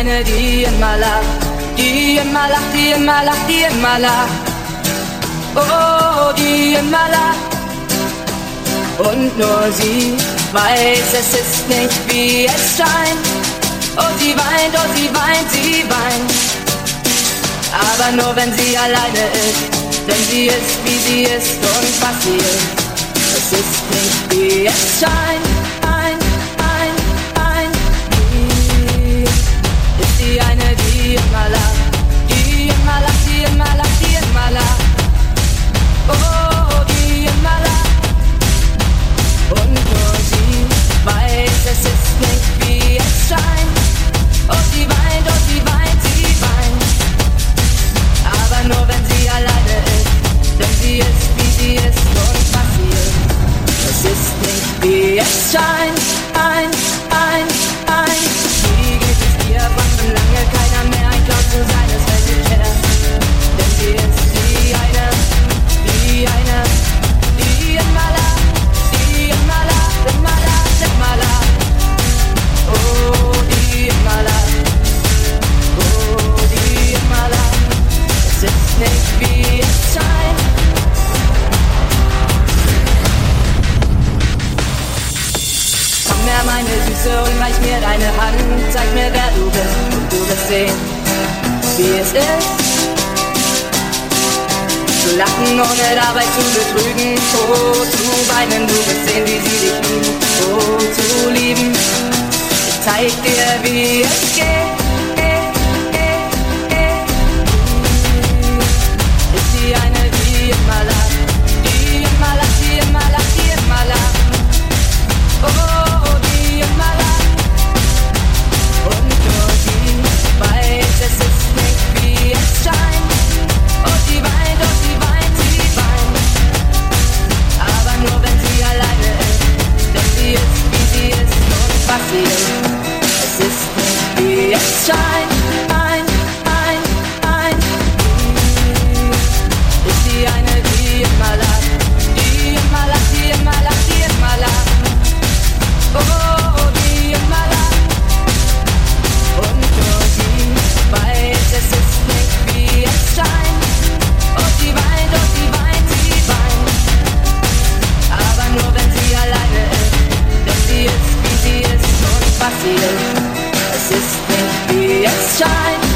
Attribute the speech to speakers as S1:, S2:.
S1: eine, die immer lacht, die immer lacht, die immer lacht, die immer lacht. Oh, oh, die immer lacht. Und nur sie weiß, es ist nicht wie es scheint. Oh, sie weint, oh, sie weint, sie weint. Aber nur wenn sie alleine ist, denn sie ist, wie sie ist und was sie ist. Es ist nicht wie es scheint. sign her, meine Süße, und reich mir deine Hand. Zeig mir, wer du bist, und du wirst sehen, wie es ist. Zu lachen, ohne dabei zu betrügen. Oh, zu weinen, du wirst sehen, wie sie dich lieben. Oh, zu lieben. Ich zeig dir, wie es geht. Assistant, yes, shine.